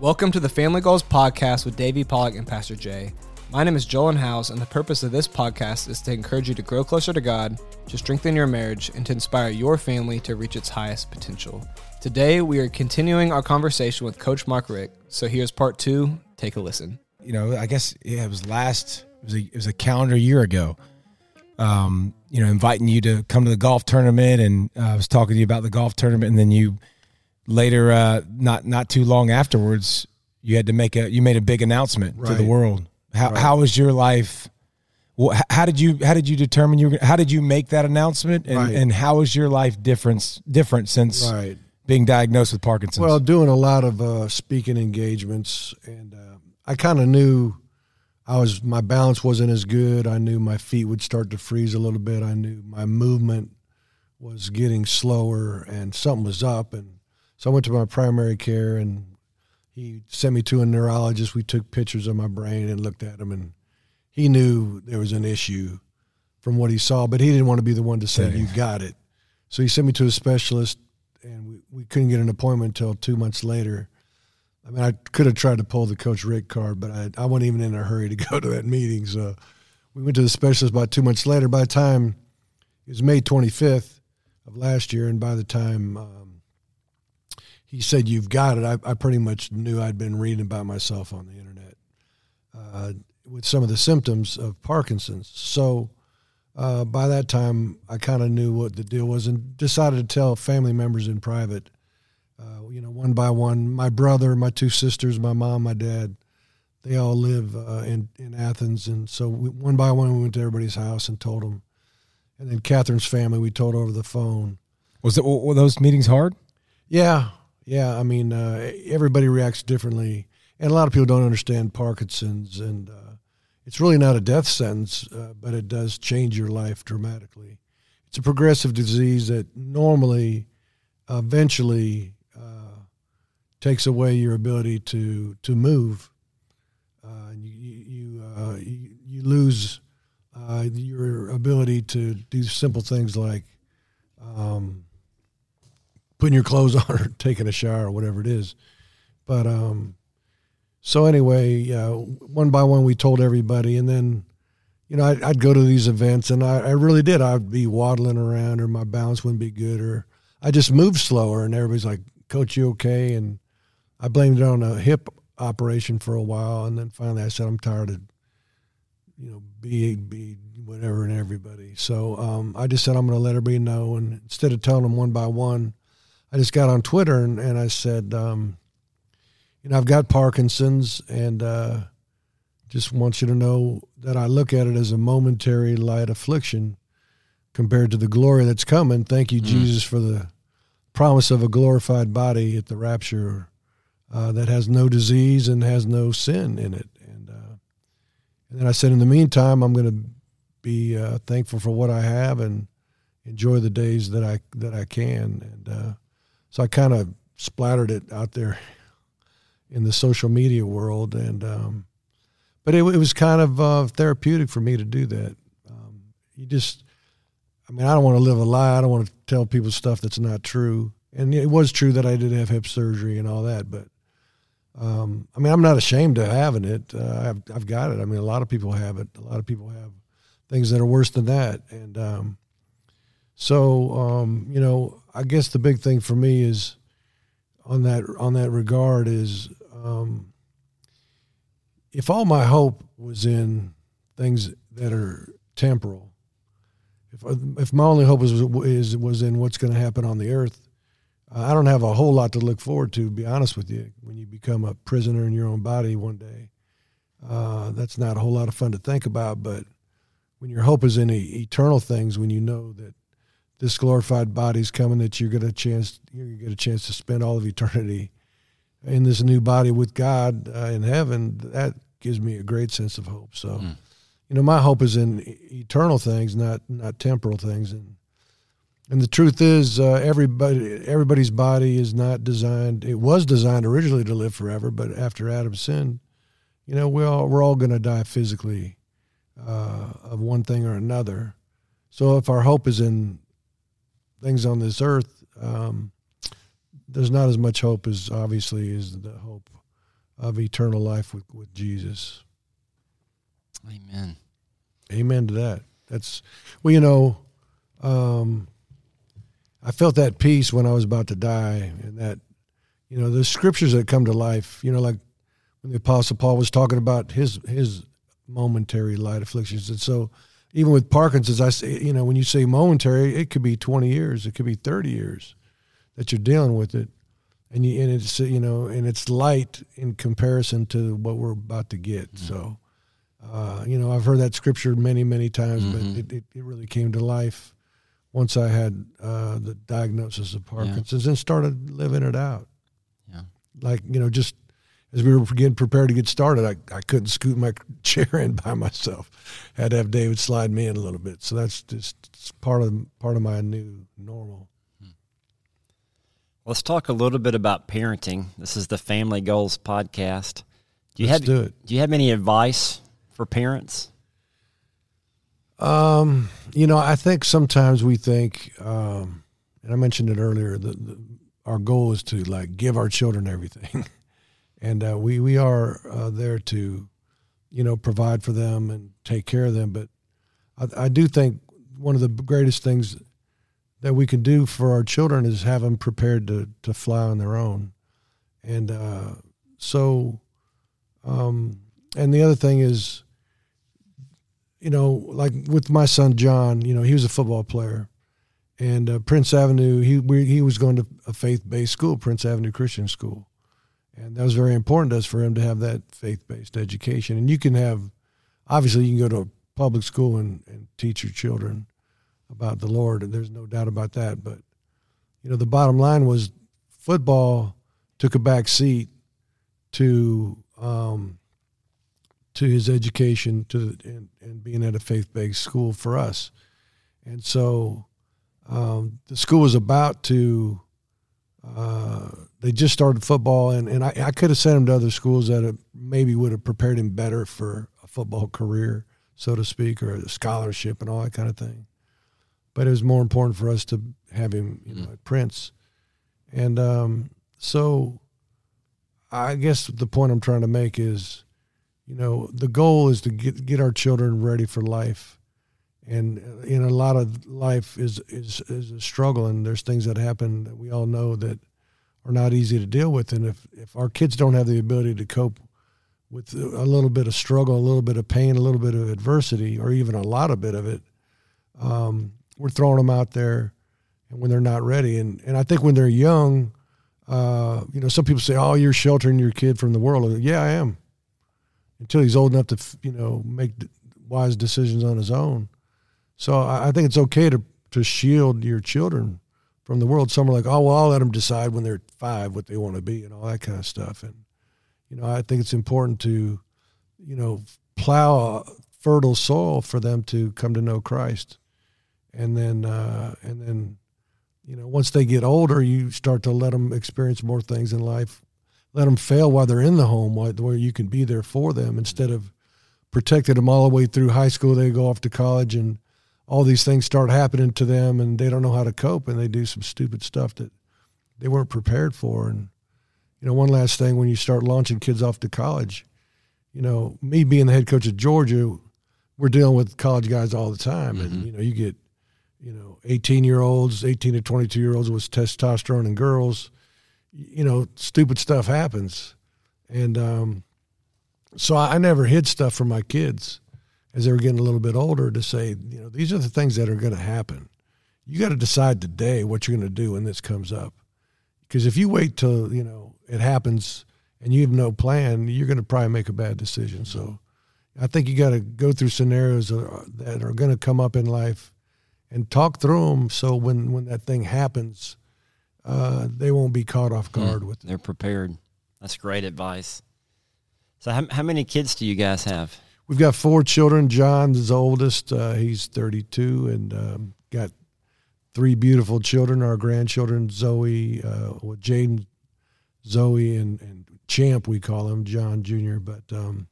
Welcome to the Family Goals Podcast with Davey Pollack and Pastor Jay. My name is Joel House, and the purpose of this podcast is to encourage you to grow closer to God, to strengthen your marriage, and to inspire your family to reach its highest potential. Today, we are continuing our conversation with Coach Mark Richt. So here's part two. Take a listen. You know, I guess yeah, it was last. It was a, it was a calendar year ago. Um, you know, inviting you to come to the golf tournament, and uh, I was talking to you about the golf tournament, and then you later, uh, not not too long afterwards, you had to make a you made a big announcement right. to the world. How right. how was your life? How did you how did you determine you how did you make that announcement and, right. and how is your life different different since being diagnosed with Parkinson's? Well, doing a lot of uh, speaking engagements, and uh, I kind of knew I was my balance wasn't as good. I knew my feet would start to freeze a little bit. I knew my movement was getting slower, and something was up. And so I went to my primary care and he sent me to a neurologist. We took pictures of my brain and looked at them, and he knew there was an issue from what he saw, but he didn't want to be the one to say, You got it. So he sent me to a specialist, and we, we couldn't get an appointment until two months later. I mean, I could have tried to pull the Coach Richt card, but I, I wasn't even in a hurry to go to that meeting. So we went to the specialist about two months later. By the time it was May 25th of last year, and by the time um, he said, "You've got it." I, I, pretty much knew I'd been reading about myself on the internet uh, with some of the symptoms of Parkinson's. So uh, by that time, I kind of knew what the deal was and decided to tell family members in private. Uh, you know, one by one. My brother, my two sisters, my mom, my dad. They all live uh, in in Athens, and so we, one by one we went to everybody's house and told them. And then Catherine's family, we told over the phone. Was it were those meetings hard? Yeah, yeah, I mean, uh, everybody reacts differently, and a lot of people don't understand Parkinson's, and uh, it's really not a death sentence, uh, but it does change your life dramatically. It's a progressive disease that normally, eventually, uh, takes away your ability to to move. Uh, you you, uh, you, you lose your ability to do simple things like. Um, putting your clothes on or taking a shower or whatever it is. But um, so anyway, uh, one by one, we told everybody, and then you know I'd, I'd go to these events, and I, I, really did. I'd be waddling around, or my balance wouldn't be good, or I just moved slower, and everybody's like, "Coach, you okay?" And I blamed it on a hip operation for a while, and then finally I said, "I'm tired of." You know, be be whatever and everybody. So um, I just said I'm going to let everybody know, and instead of telling them one by one, I just got on Twitter and, and I said, um, you know, I've got Parkinson's and uh, just want you to know that I look at it as a momentary light affliction compared to the glory that's coming. Thank you, mm. Jesus, for the promise of a glorified body at the rapture uh, that has no disease and has no sin in it. And, uh, and then I said, in the meantime, I'm going to be uh, thankful for what I have and enjoy the days that I that I can. And uh, so I kind of splattered it out there in the social media world, and um, but it, it, was kind of uh, therapeutic for me to do that. Um, you just, I mean, I don't want to live a lie. I don't want to tell people stuff that's not true. And it was true that I did have hip surgery and all that, but um, I mean, I'm not ashamed of having it. Uh, I've I've got it. I mean, a lot of people have it. A lot of people have things that are worse than that, and um, so um, you know, I guess the big thing for me is on that on that regard is um, if all my hope was in things that are temporal, if if my only hope was is was in what's going to happen on the earth, I don't have a whole lot to look forward to. To be honest with you, when you become a prisoner in your own body one day, uh, that's not a whole lot of fun to think about. But when your hope is in eternal things, when you know that this glorified body's coming that you're going to chance you're going to get a chance to spend all of eternity in this new body with God uh, in heaven. That gives me a great sense of hope. So, mm. you know, my hope is in eternal things, not not temporal things. And and the truth is, uh, everybody everybody's body is not designed. It was designed originally to live forever, but after Adam sinned, you know, we all we're all going to die physically uh, of one thing or another. So if our hope is in things on this earth, um, there's not as much hope as obviously is the hope of eternal life with, with Jesus. Amen. Amen to that. That's well, you know, um, I felt that peace when I was about to die, and that you know the scriptures that come to life. You know, like when the Apostle Paul was talking about his his momentary light afflictions, and so even with Parkinson's, I say, you know, when you say momentary, it could be twenty years, it could be thirty years that you're dealing with it, and you and it's you know, and it's light in comparison to what we're about to get. Mm-hmm. So uh, you know, I've heard that scripture many, many times, mm-hmm. but it, it, it, really came to life once I had uh, the diagnosis of Parkinson's yeah. and started living it out. Yeah. Like, you know, just as we were getting prepared to get started, I, I couldn't scoot my chair in by myself. Had to have David slide me in a little bit. So that's just part of part of my new normal. Let's talk a little bit about parenting. This is the Family Goals podcast. Do you Let's have do it. Do you have any advice for parents? Um, you know, I think sometimes we think, um, and I mentioned it earlier, that our goal is to like give our children everything, and uh, we we are uh, there to, you know, provide for them and take care of them. But I, I do think one of the greatest things that we can do for our children is have them prepared to to fly on their own, and uh, so, um, and the other thing is you know, like with my son John, you know, he was a football player, and uh, Prince Avenue, he we, he was going to a faith based school, Prince Avenue Christian School, and that was very important to us for him to have that faith based education. And you can have, obviously, you can go to a public school and, and teach your children about the Lord, and there's no doubt about that. But you know, the bottom line was football took a back seat to um, to his education to and, and being at a faith-based school for us and so um, the school was about to uh, they just started football and, and I, I could have sent him to other schools that maybe would have prepared him better for a football career so to speak or a scholarship and all that kind of thing. But it was more important for us to have him you know mm-hmm. at prince. And um, so i guess the point i'm trying to make is you know, the goal is to get get our children ready for life, and in a lot of life is is is a struggle, and there's things that happen that we all know that are not easy to deal with, and if if our kids don't have the ability to cope with a little bit of struggle, a little bit of pain, a little bit of adversity, or even a lot of bit of it, um, we're throwing them out there, and when they're not ready, and and I think when they're young. Uh, you know, some people say, "Oh, you're sheltering your kid from the world." Yeah, I am until he's old enough to you know make wise decisions on his own. So I, think it's okay to to shield your children from the world. Some are like, oh well, I'll let them decide when they're five what they want to be and all that kind of stuff. And you know, I think it's important to you know plow fertile soil for them to come to know Christ, and then uh, and then you know once they get older, you start to let them experience more things in life let them fail while they're in the home, where you can be there for them instead of protecting them all the way through high school. They go off to college and all these things start happening to them and they don't know how to cope and they do some stupid stuff that they weren't prepared for. And, you know, one last thing when you start launching kids off to college, you know, me being the head coach of Georgia, we're dealing with college guys all the time. Mm-hmm. And, you know, you get, you know, 18 year olds, 18 to 22 year olds with testosterone and girls you know, stupid stuff happens. And um, so I, I never hid stuff from my kids as they were getting a little bit older to say, you know, these are the things that are going to happen. You got to decide today what you're going to do when this comes up. Because if you wait till, you know, it happens and you have no plan, you're going to probably make a bad decision. So I think you got to go through scenarios that are going to come up in life and talk through them so when, when that thing happens – uh, they won't be caught off hmm. guard with. It. They're prepared. That's great advice. So, how, how many kids do you guys have? We've got four children. John's oldest. Uh, he's 32 and um, got three beautiful children. Our grandchildren, Zoe, uh, well, Zoe, and, and Champ, we call him, John Jr., but um,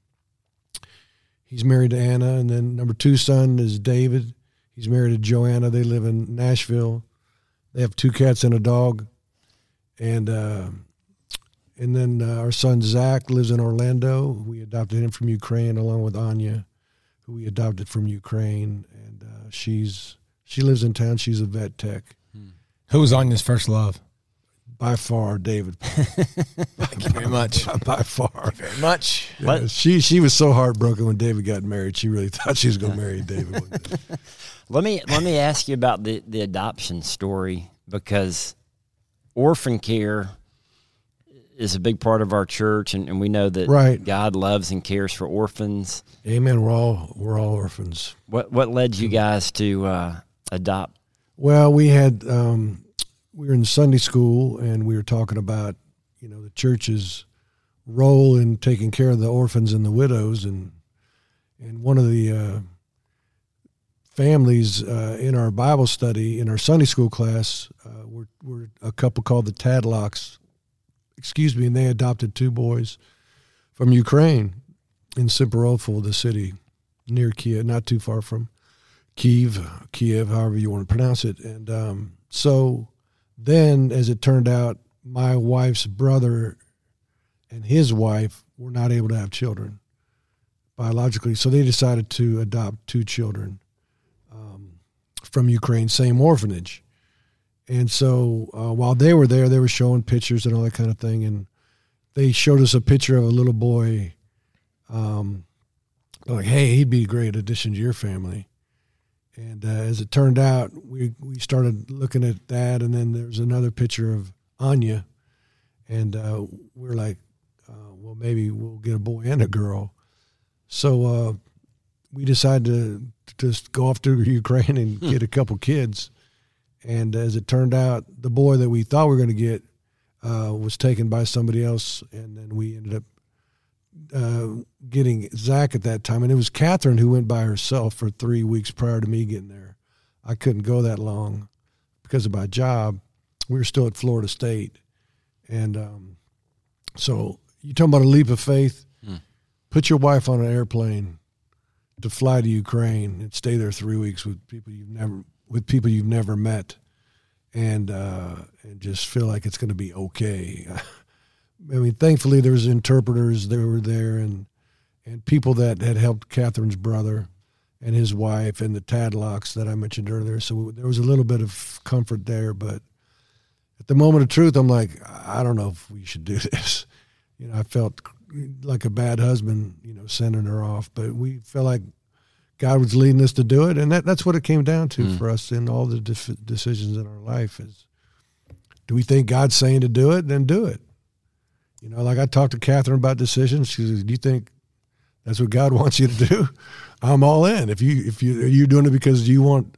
he's married to Anna. And then number two son is David. He's married to Joanna. They live in Nashville. They have two cats and a dog, and uh, and then uh, our son Zach lives in Orlando. We adopted him from Ukraine, along with Anya, who we adopted from Ukraine, and uh, she's she lives in town. She's a vet tech. Who was Anya's first love? By far, David. Thank you very much. By far. very much. Yeah, What- she she was so heartbroken when David got married. She really thought she was going to marry David. Let me let me ask you about the the adoption story because orphan care is a big part of our church, and, and we know that Right. God loves and cares for orphans. Amen. We're all we're all orphans. What what led you guys to uh, adopt? Well, we had um, we were in Sunday school and we were talking about you know the church's role in taking care of the orphans and the widows and and one of the uh, families uh, in our Bible study in our Sunday school class uh, were were a couple called the Tadlocks, excuse me, and they adopted two boys from Ukraine in Simferopol, the city near Kiev, not too far from Kiev, Kiev, however you want to pronounce it. And um, so then, as it turned out, my wife's brother and his wife were not able to have children biologically, so they decided to adopt two children um, from Ukraine, same orphanage. And so uh, while they were there, they were showing pictures and all that kind of thing, and they showed us a picture of a little boy. Um, like, hey, he'd be a great addition to your family. And uh, as it turned out, we we started looking at that, and then there was another picture of Anya, and uh, we're like, uh, well, maybe we'll get a boy and a girl. So uh, we decided to, to just go off to Ukraine and get a couple kids. And as it turned out, the boy that we thought we were going to get uh, was taken by somebody else, and then we ended up uh, getting Zach at that time, and it was Catherine who went by herself for three weeks prior to me getting there. I couldn't go that long because of my job. We were still at Florida State, and um, so you talking about a leap of faith? Hmm. Put your wife on an airplane to fly to Ukraine and stay there three weeks with people you've never with people you've never met, and uh, and just feel like it's going to be okay. I mean, thankfully there was interpreters that were there and and people that had helped Catherine's brother and his wife and the Tadlocks that I mentioned earlier. So there was a little bit of comfort there, but at the moment of truth, I'm like, I don't know if we should do this. You know, I felt like a bad husband, you know, sending her off, but we felt like God was leading us to do it, and that, that's what it came down to Mm. for us in all the def- decisions in our life. Is do we think God's saying to do it? Then do it. You know, like I talked to Catherine about decisions. She says, "Do you think that's what God wants you to do?" I'm all in. If you if you are you doing it because you want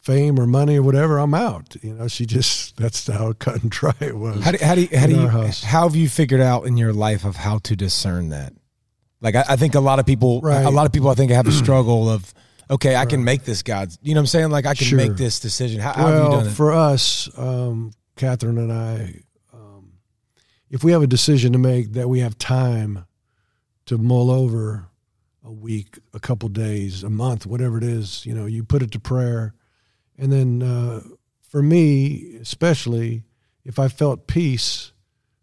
fame or money or whatever, I'm out. You know, she just that's how cut and dry it was. How do, how do you, how do you how have you figured out in your life of how to discern that? Like I, I think a lot of people, Right. a lot of people, I think have a struggle of, okay, I can make this God's. You know what I'm saying? Like I can Sure. make this decision. How, how have you well, done it? for us, um, Catherine and I, um, if we have a decision to make that we have time to mull over a week, a couple days, a month, whatever it is, you know, you put it to prayer. And then uh, for me, especially, if I felt peace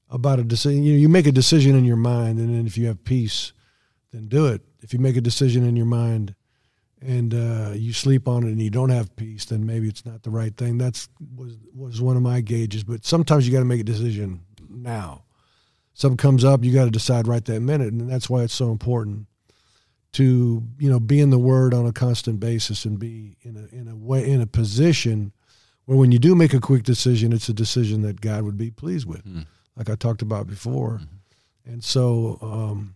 about a decision, you know, you make a decision in your mind, and then if you have peace, then do it. If you make a decision in your mind and uh, you sleep on it and you don't have peace, then maybe it's not the right thing. That's was was one of my gauges. But sometimes you got to make a decision now. Something comes up, you got to decide right that minute, and that's why it's so important to you know be in the Word on a constant basis and be in a in a way in a position where when you do make a quick decision, it's a decision that God would be pleased with, Mm. like I talked about before. And so, um,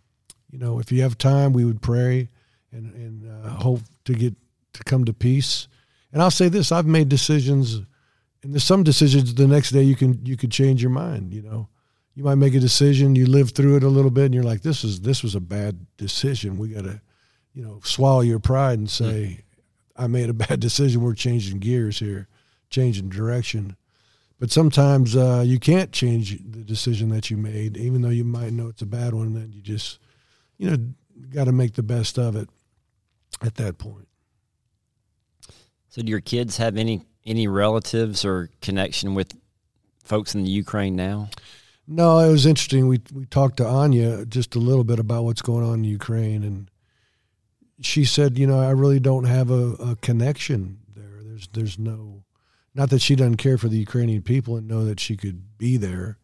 you know, if you have time, we would pray and and uh, hope to get to come to peace. And I'll say this: I've made decisions, and there's some decisions the next day you can you could change your mind. You know, you might make a decision, you live through it a little bit, and you're like, this is this was a bad decision. We got to, you know, swallow your pride and say, I made a bad decision. We're changing gears here, changing direction. But sometimes uh, you can't change the decision that you made, even though you might know it's a bad one. Then you just, you know, got to make the best of it at that point. So, do your kids have any any relatives or connection with folks in the Ukraine now? No, it was interesting. We we talked to Anya just a little bit about what's going on in Ukraine, and she said, you know, I really don't have a, a connection there. There's there's no, not that she doesn't care for the Ukrainian people and know that she could be there,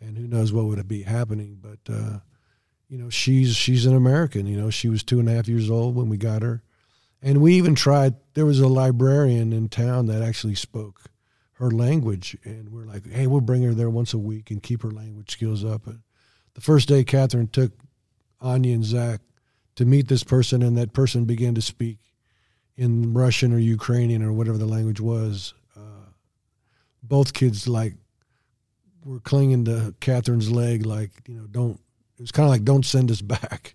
and who knows what would be happening. But uh, you know, she's she's an American. You know, she was two and a half years old when we got her, and we even tried. There was a librarian in town that actually spoke her language, and we're like, hey, we'll bring her there once a week and keep her language skills up. But the first day, Catherine took Anya and Zach to meet this person, and that person began to speak in Russian or Ukrainian or whatever the language was. Uh, both kids like were clinging to Catherine's leg, like you know, don't. It was kind of like, don't send us back.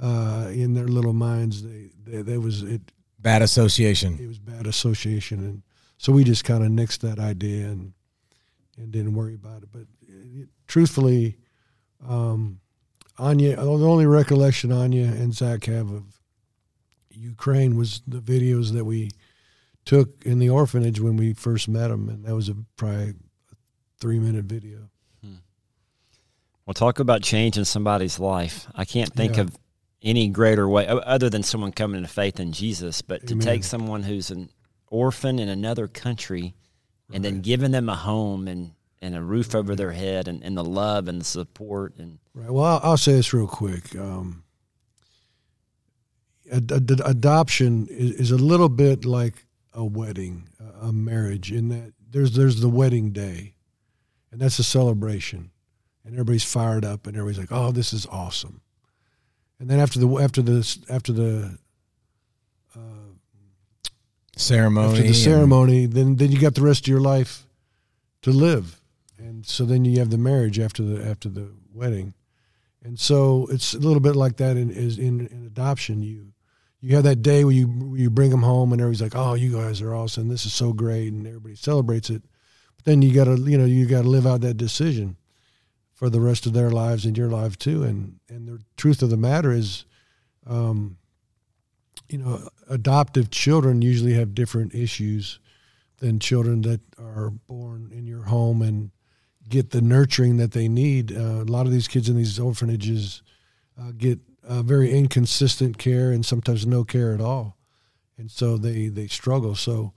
Uh, in their little minds, they, they there was it. Bad association. It was bad association, and so we just kind of nixed that idea and and didn't worry about it. But uh, truthfully, um, Anya, the only recollection Anya and Zach have of Ukraine was the videos that we took in the orphanage when we first met them, and that was a probably a three minute video. Well, talk about changing somebody's life. I can't think Yeah. of any greater way other than someone coming to faith in Jesus, but to take someone who's an orphan in another country and then giving them a home and, and a roof over their head and, and the love and the support and Right. Well, I'll, I'll say this real quick. Um, ad- ad- adoption is, is a little bit like a wedding, a- a marriage, in that there's there's the wedding day, and that's a celebration, and everybody's fired up, and everybody's like, "Oh, this is awesome," and then after the after the after the uh, Ceremony. after the ceremony, then then you got the rest of your life to live, and so then you have the marriage after the after the wedding, and so it's a little bit like that in is in, in adoption. You you have that day where you where you bring them home, and everybody's like, "Oh, you guys are awesome! This is so great," and everybody celebrates it. But then you got to you know you got to live out that decision for the rest of their lives and your life too. And and the truth of the matter is. Um, you know, adoptive children usually have different issues than children that are born in your home and get the nurturing that they need. Uh, a lot of these kids in these orphanages uh, get uh, very inconsistent care and sometimes no care at all, and so they they struggle. So,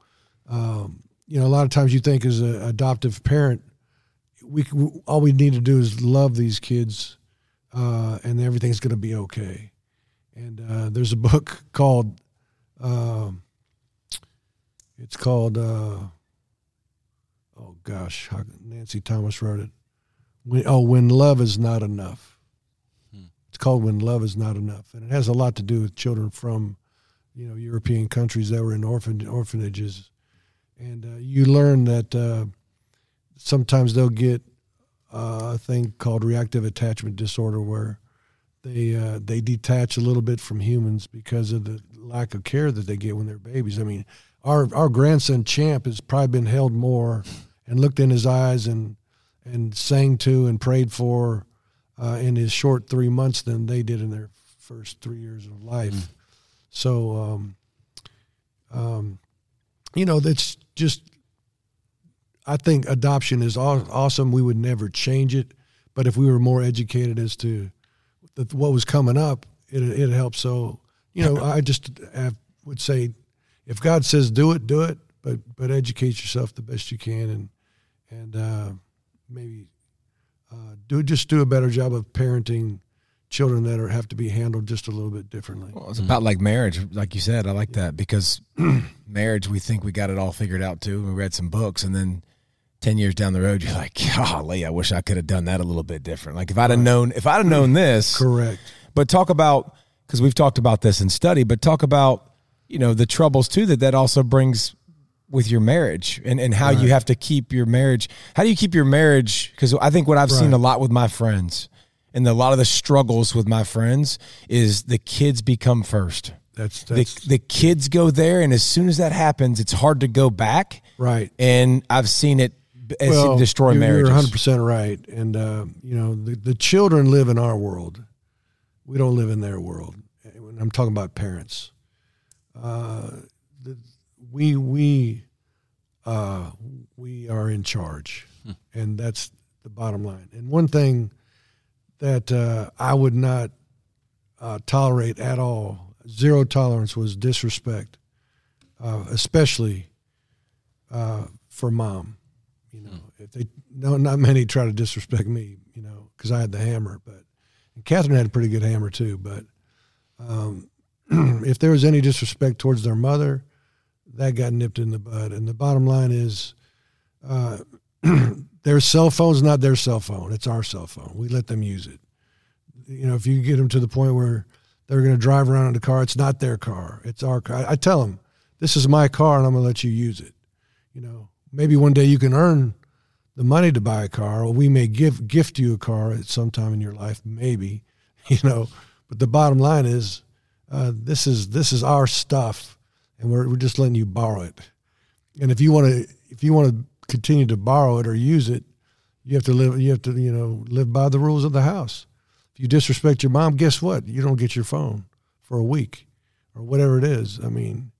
um, you know, a lot of times you think as an adoptive parent, we all we need to do is love these kids, uh, and everything's going to be okay. And uh, there's a book called, um, it's called, uh, oh gosh, how- Nancy Thomas wrote it. When, oh, when love is not enough. It's called When Love Is Not Enough, and it has a lot to do with children from, you know, European countries that were in orphan orphanages, and uh, you learn that uh, sometimes they'll get uh, a thing called reactive attachment disorder, where they uh, they detach a little bit from humans because of the lack of care that they get when they're babies. I mean, our our grandson Champ has probably been held more and looked in his eyes and and sang to and prayed for uh, in his short three months than they did in their first three years of life. So, um, um, you know, that's just. I think adoption is awesome. We would never change it, but if we were more educated as to what was coming up, it it helps. So you know, I just would say, if God says do it, do it. But but educate yourself the best you can, and and uh, maybe uh, do just do a better job of parenting children that are have to be handled just a little bit differently. Well, it's about like marriage, like you said. I like that because marriage, we think we got it all figured out too. We read some books, and then ten years down the road, you're like, golly, I wish I could have done that a little bit different. Like if I'd have known, if I'd have known this, Correct. but talk about because we've talked about this in study, but talk about you know the troubles too that that also brings with your marriage and and how you have to keep your marriage. How do you keep your marriage? Because I think what I've seen a lot with my friends and a lot of the struggles with my friends is the kids become first. That's The, that's the kids go there, and as soon as that happens, it's hard to go back. right. And I've seen it as destroy you're, marriages. You're 100 percent right, and uh, you know the, the children live in our world. We don't live in their world. When I'm talking about parents, uh, the, we we uh, we are in charge, and that's the bottom line. And one thing that uh, I would not uh, tolerate at all, zero tolerance, was disrespect, uh, especially uh, for mom. You know, if they no, not many try to disrespect me. You know, because I had the hammer, but and Catherine had a pretty good hammer too. But um, if there was any disrespect towards their mother, that got nipped in the bud. And the bottom line is, uh, their cell phone's not their cell phone; it's our cell phone. We let them use it. You know, if you get them to the point where they're going to drive around in the car, it's not their car; it's our car. I, I tell them, "This is my car, and I'm going to let you use it." You know, maybe one day you can earn the money to buy a car, or we may give gift you a car at some time in your life, maybe. You know, but the bottom line is, uh, this is this is our stuff, and we're we're just letting you borrow it. And if you want to if you want to continue to borrow it or use it, you have to live you have to you know live by the rules of the house. If you disrespect your mom, guess what? You don't get your phone for a week or whatever it is. I mean,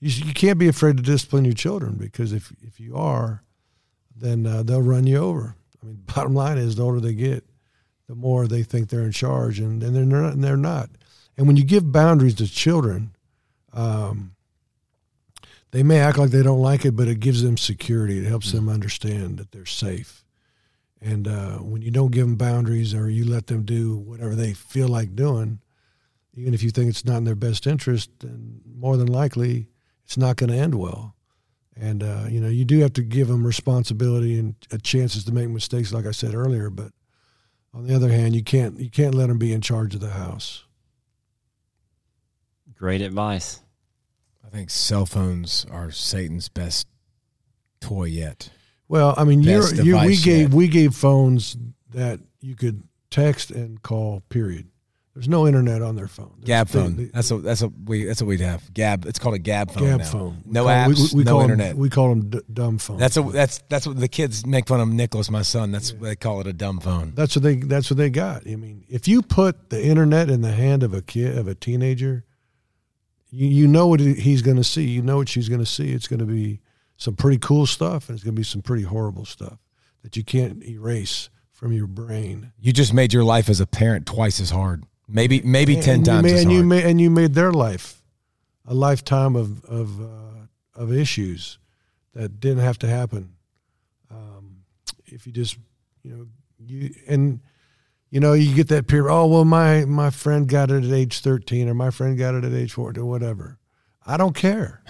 you you can't be afraid to discipline your children because if if you are, then uh, they'll run you over. I mean, bottom line is the older they get, the more they think they're in charge, and, and they're not. And they're not. And when you give boundaries to children, um, they may act like they don't like it, but it gives them security. It helps them understand that they're safe. And uh, when you don't give them boundaries or you let them do whatever they feel like doing, even if you think it's not in their best interest, then more than likely it's not going to end well. And uh, you know, you do have to give them responsibility and uh, chances to make mistakes, like I said earlier. But on the other hand, you can't you can't let them be in charge of the house. Great advice. I think cell phones are Satan's best toy yet. Well, I mean, you we gave yet. we gave phones that you could text and call. Period. There's no internet on their phone. There's- Gabb phone. they- that's what that's what we that's what we'd have. Gabb. It's called a Gabb phone. Gab now. phone. We No call- apps. We, we no call internet. Them, we call them d- dumb phones. that's a that's that's what the kids make fun of Nicholas, my son. That's what they call it a dumb phone. That's what they. That's what they got. I mean, if you put the internet in the hand of a kid, of a teenager, you you know what he's going to see. You know what she's going to see. It's going to be some pretty cool stuff, and it's going to be some pretty horrible stuff that you can't erase from your brain. You just made your life as a parent twice as hard. Maybe maybe ten and times as and hard. you made and you made their life a lifetime of of uh, of issues that didn't have to happen. Um, if you just you know you and you know you get that period. Oh well, my my friend got it at age thirteen, or my friend got it at age fourteen, or whatever. I don't care.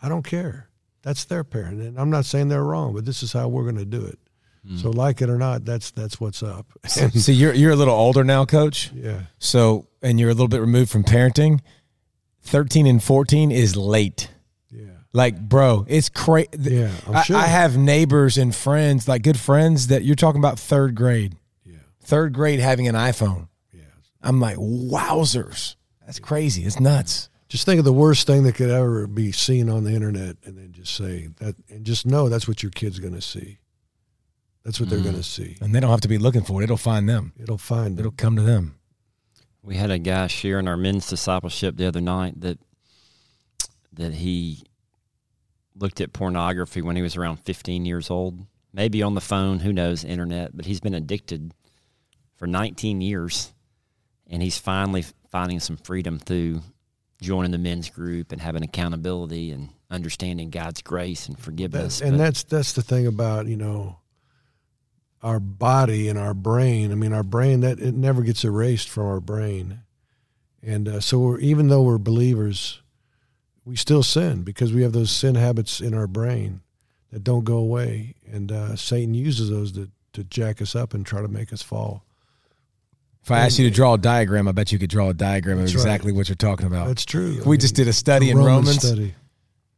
I don't care. That's their parent, and I'm not saying they're wrong, but this is how we're going to do it. Hmm. So, like it or not, that's that's what's up. See, you're you're a little older now, Coach. yeah. So, and you're a little bit removed from parenting. Thirteen and fourteen is late. Yeah. Like, bro, it's crazy. Yeah, I'm I. I have neighbors and friends, like good friends, that you're talking about third grade. Yeah. Third grade having an iPhone. Yeah. I'm like, wowzers. That's crazy. It's nuts. Just think of the worst thing that could ever be seen on the internet, and then just say that, and just know that's what your kid's going to see. That's what they're mm. going to see. And they don't have to be looking for it. It'll find them. It'll find It'll come to them. We had a guy sharing our men's discipleship the other night that that he looked at pornography when he was around 15 years old, maybe on the phone, who knows, internet, but he's been addicted for 19 years and he's finally finding some freedom through joining the men's group and having accountability and understanding God's grace and forgiveness. That, and But- that's that's the thing about you know our body and our brain. I mean, our brain that it never gets erased from our brain, and uh, so even though we're believers, we still sin because we have those sin habits in our brain that don't go away, and uh, Satan uses those to to jack us up and try to make us fall. If I asked you to draw a diagram, I bet you could draw a diagram of That's exactly what you're talking about. That's true. I we just did a study in Roman Romans. Study.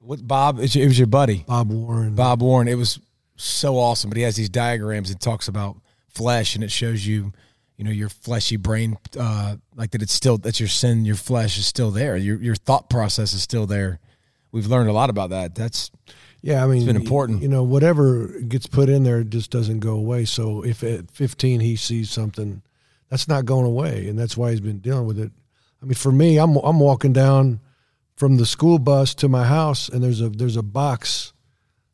What Bob? It was your buddy, Bob Warren. Bob Warren. It was so awesome. But he has these diagrams and talks about flesh, and it shows you, you know, your fleshy brain, uh, like that. It's still that's your sin. Your flesh is still there. Your your thought process is still there. We've learned a lot about that. That's Yeah, I mean, it's been important. You know, whatever gets put in there just doesn't go away. So if at 15 he sees something, that's not going away, and that's why he's been dealing with it. I mean, for me, I'm I'm walking down from the school bus to my house, and there's a there's a box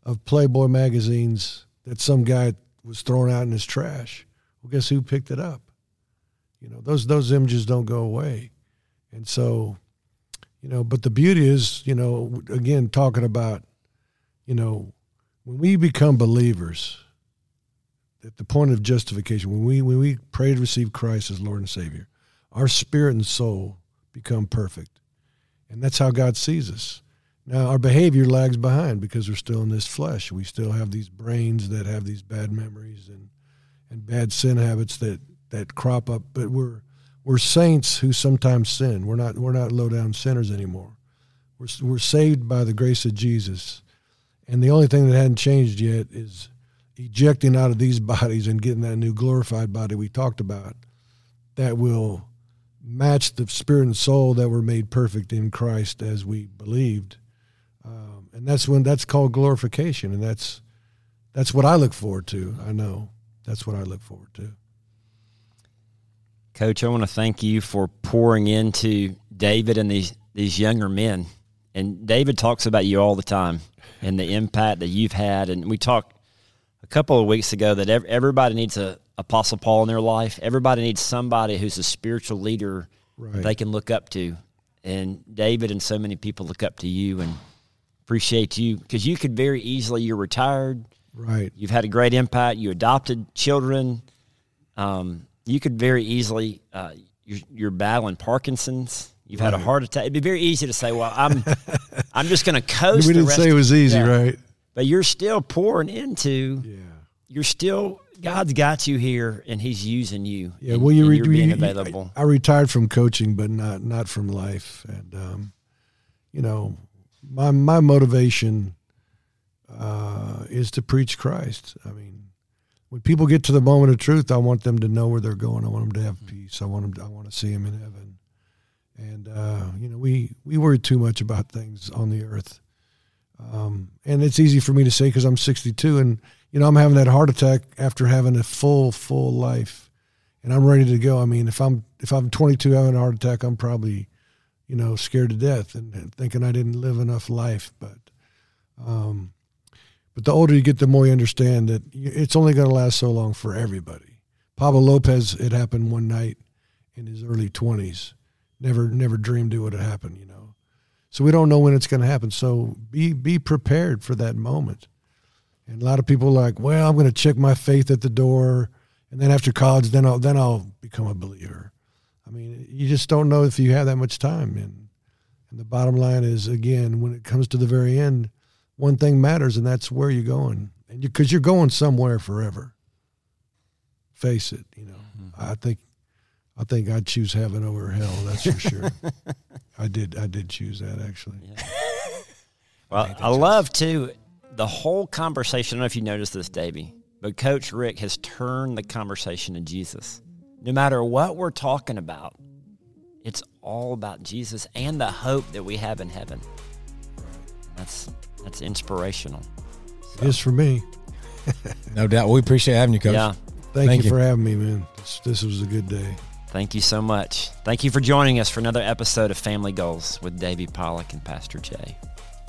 of Playboy magazines that some guy was thrown out in his trash. Well, guess who picked it up? You know, those those images don't go away, and so, you know. But the beauty is, you know, again talking about, you know, when we become believers, at the point of justification, when we when we pray to receive Christ as Lord and Savior, our spirit and soul become perfect, and that's how God sees us. Now our behavior lags behind because we're still in this flesh. We still have these brains that have these bad memories and and bad sin habits that that crop up. But we're we're saints who sometimes sin. We're not we're not low down sinners anymore. We're we're saved by the grace of Jesus, and the only thing that hadn't changed yet is ejecting out of these bodies and getting that new glorified body we talked about that will match the spirit and soul that were made perfect in Christ as we believed. Um, and that's when that's called glorification, and that's that's what I look forward to. I know that's what I look forward to. Coach, I want to thank you for pouring into David and these these younger men. And David talks about you all the time and the impact that you've had. And we talked a couple of weeks ago that everybody needs a Apostle Paul in their life. Everybody needs somebody who's a spiritual leader right. they can look up to. And David and so many people look up to you and appreciate you because you could very easily, you're retired. Right. You've had a great impact. You adopted children. Um, you could very easily, uh, you're, you're, battling Parkinson's. You've right. had a heart attack. It'd be very easy to say, "Well, I'm, I'm just going to coast." We didn't say it was easy, right? But you're still pouring into. Yeah. You're still God's got you here, and He's using you. Yeah. And, well, you, re- you're being available. I, I, retired from coaching, but not not from life, and um, you know, my my motivation uh, is to preach Christ. I mean, when people get to the moment of truth, I want them to know where they're going. I want them to have peace. I want them. To, I want to see them in heaven. And uh, you know, we we worry too much about things on the earth, um, and it's easy for me to say because I'm 62, and you know, I'm having that heart attack after having a full full life, and I'm ready to go. I mean, if I'm if I'm 22 having a heart attack, I'm probably, you know, scared to death and, thinking I didn't live enough life. But um, but the older you get, the more you understand that it's only going to last so long for everybody. Pablo Lopez, it happened one night in his early 20s. Never, never dreamed it would have happened, you know. So we don't know when it's going to happen. So be be prepared for that moment. And a lot of people are like, well, I'm going to check my faith at the door, and then after college, then I'll then I'll become a believer. I mean, you just don't know if you have that much time. And and the bottom line is, again, when it comes to the very end, one thing matters, and that's where you're going, and because you, are going somewhere forever. Face it, you know. Mm-hmm. I think, I think I'd choose heaven over hell. That's for sure. I did. I did choose that actually. Yeah. well, I, I love too the whole conversation. I don't know if you noticed this, Davey, but Coach Richt has turned the conversation to Jesus. No matter what we're talking about, it's all about Jesus and the hope that we have in heaven. That's that's inspirational. So. It is for me. no doubt. We appreciate having you, Coach. Yeah. Thank, Thank you, you, for having me, man. This, this was a good day. Thank you so much. Thank you for joining us for another episode of Family Goals with Davey Pollack and Pastor Jay.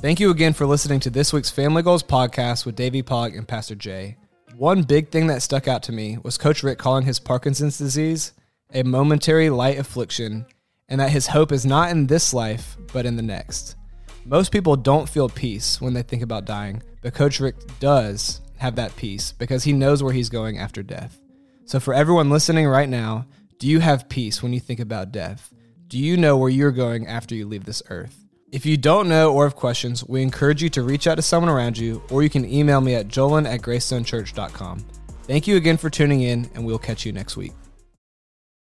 Thank you again for listening to this week's Family Goals podcast with Davey Pollack and Pastor Jay. One big thing that stuck out to me was Coach Richt calling his Parkinson's disease a momentary light affliction and that his hope is not in this life, but in the next. Most people don't feel peace when they think about dying, but Coach Richt does have that peace because he knows where he's going after death. So, for everyone listening right now, do you have peace when you think about death? Do you know where you're going after you leave this earth? If you don't know or have questions, we encourage you to reach out to someone around you, or you can email me at jolan at graystonechurch.com. Thank you again for tuning in, and we'll catch you next week.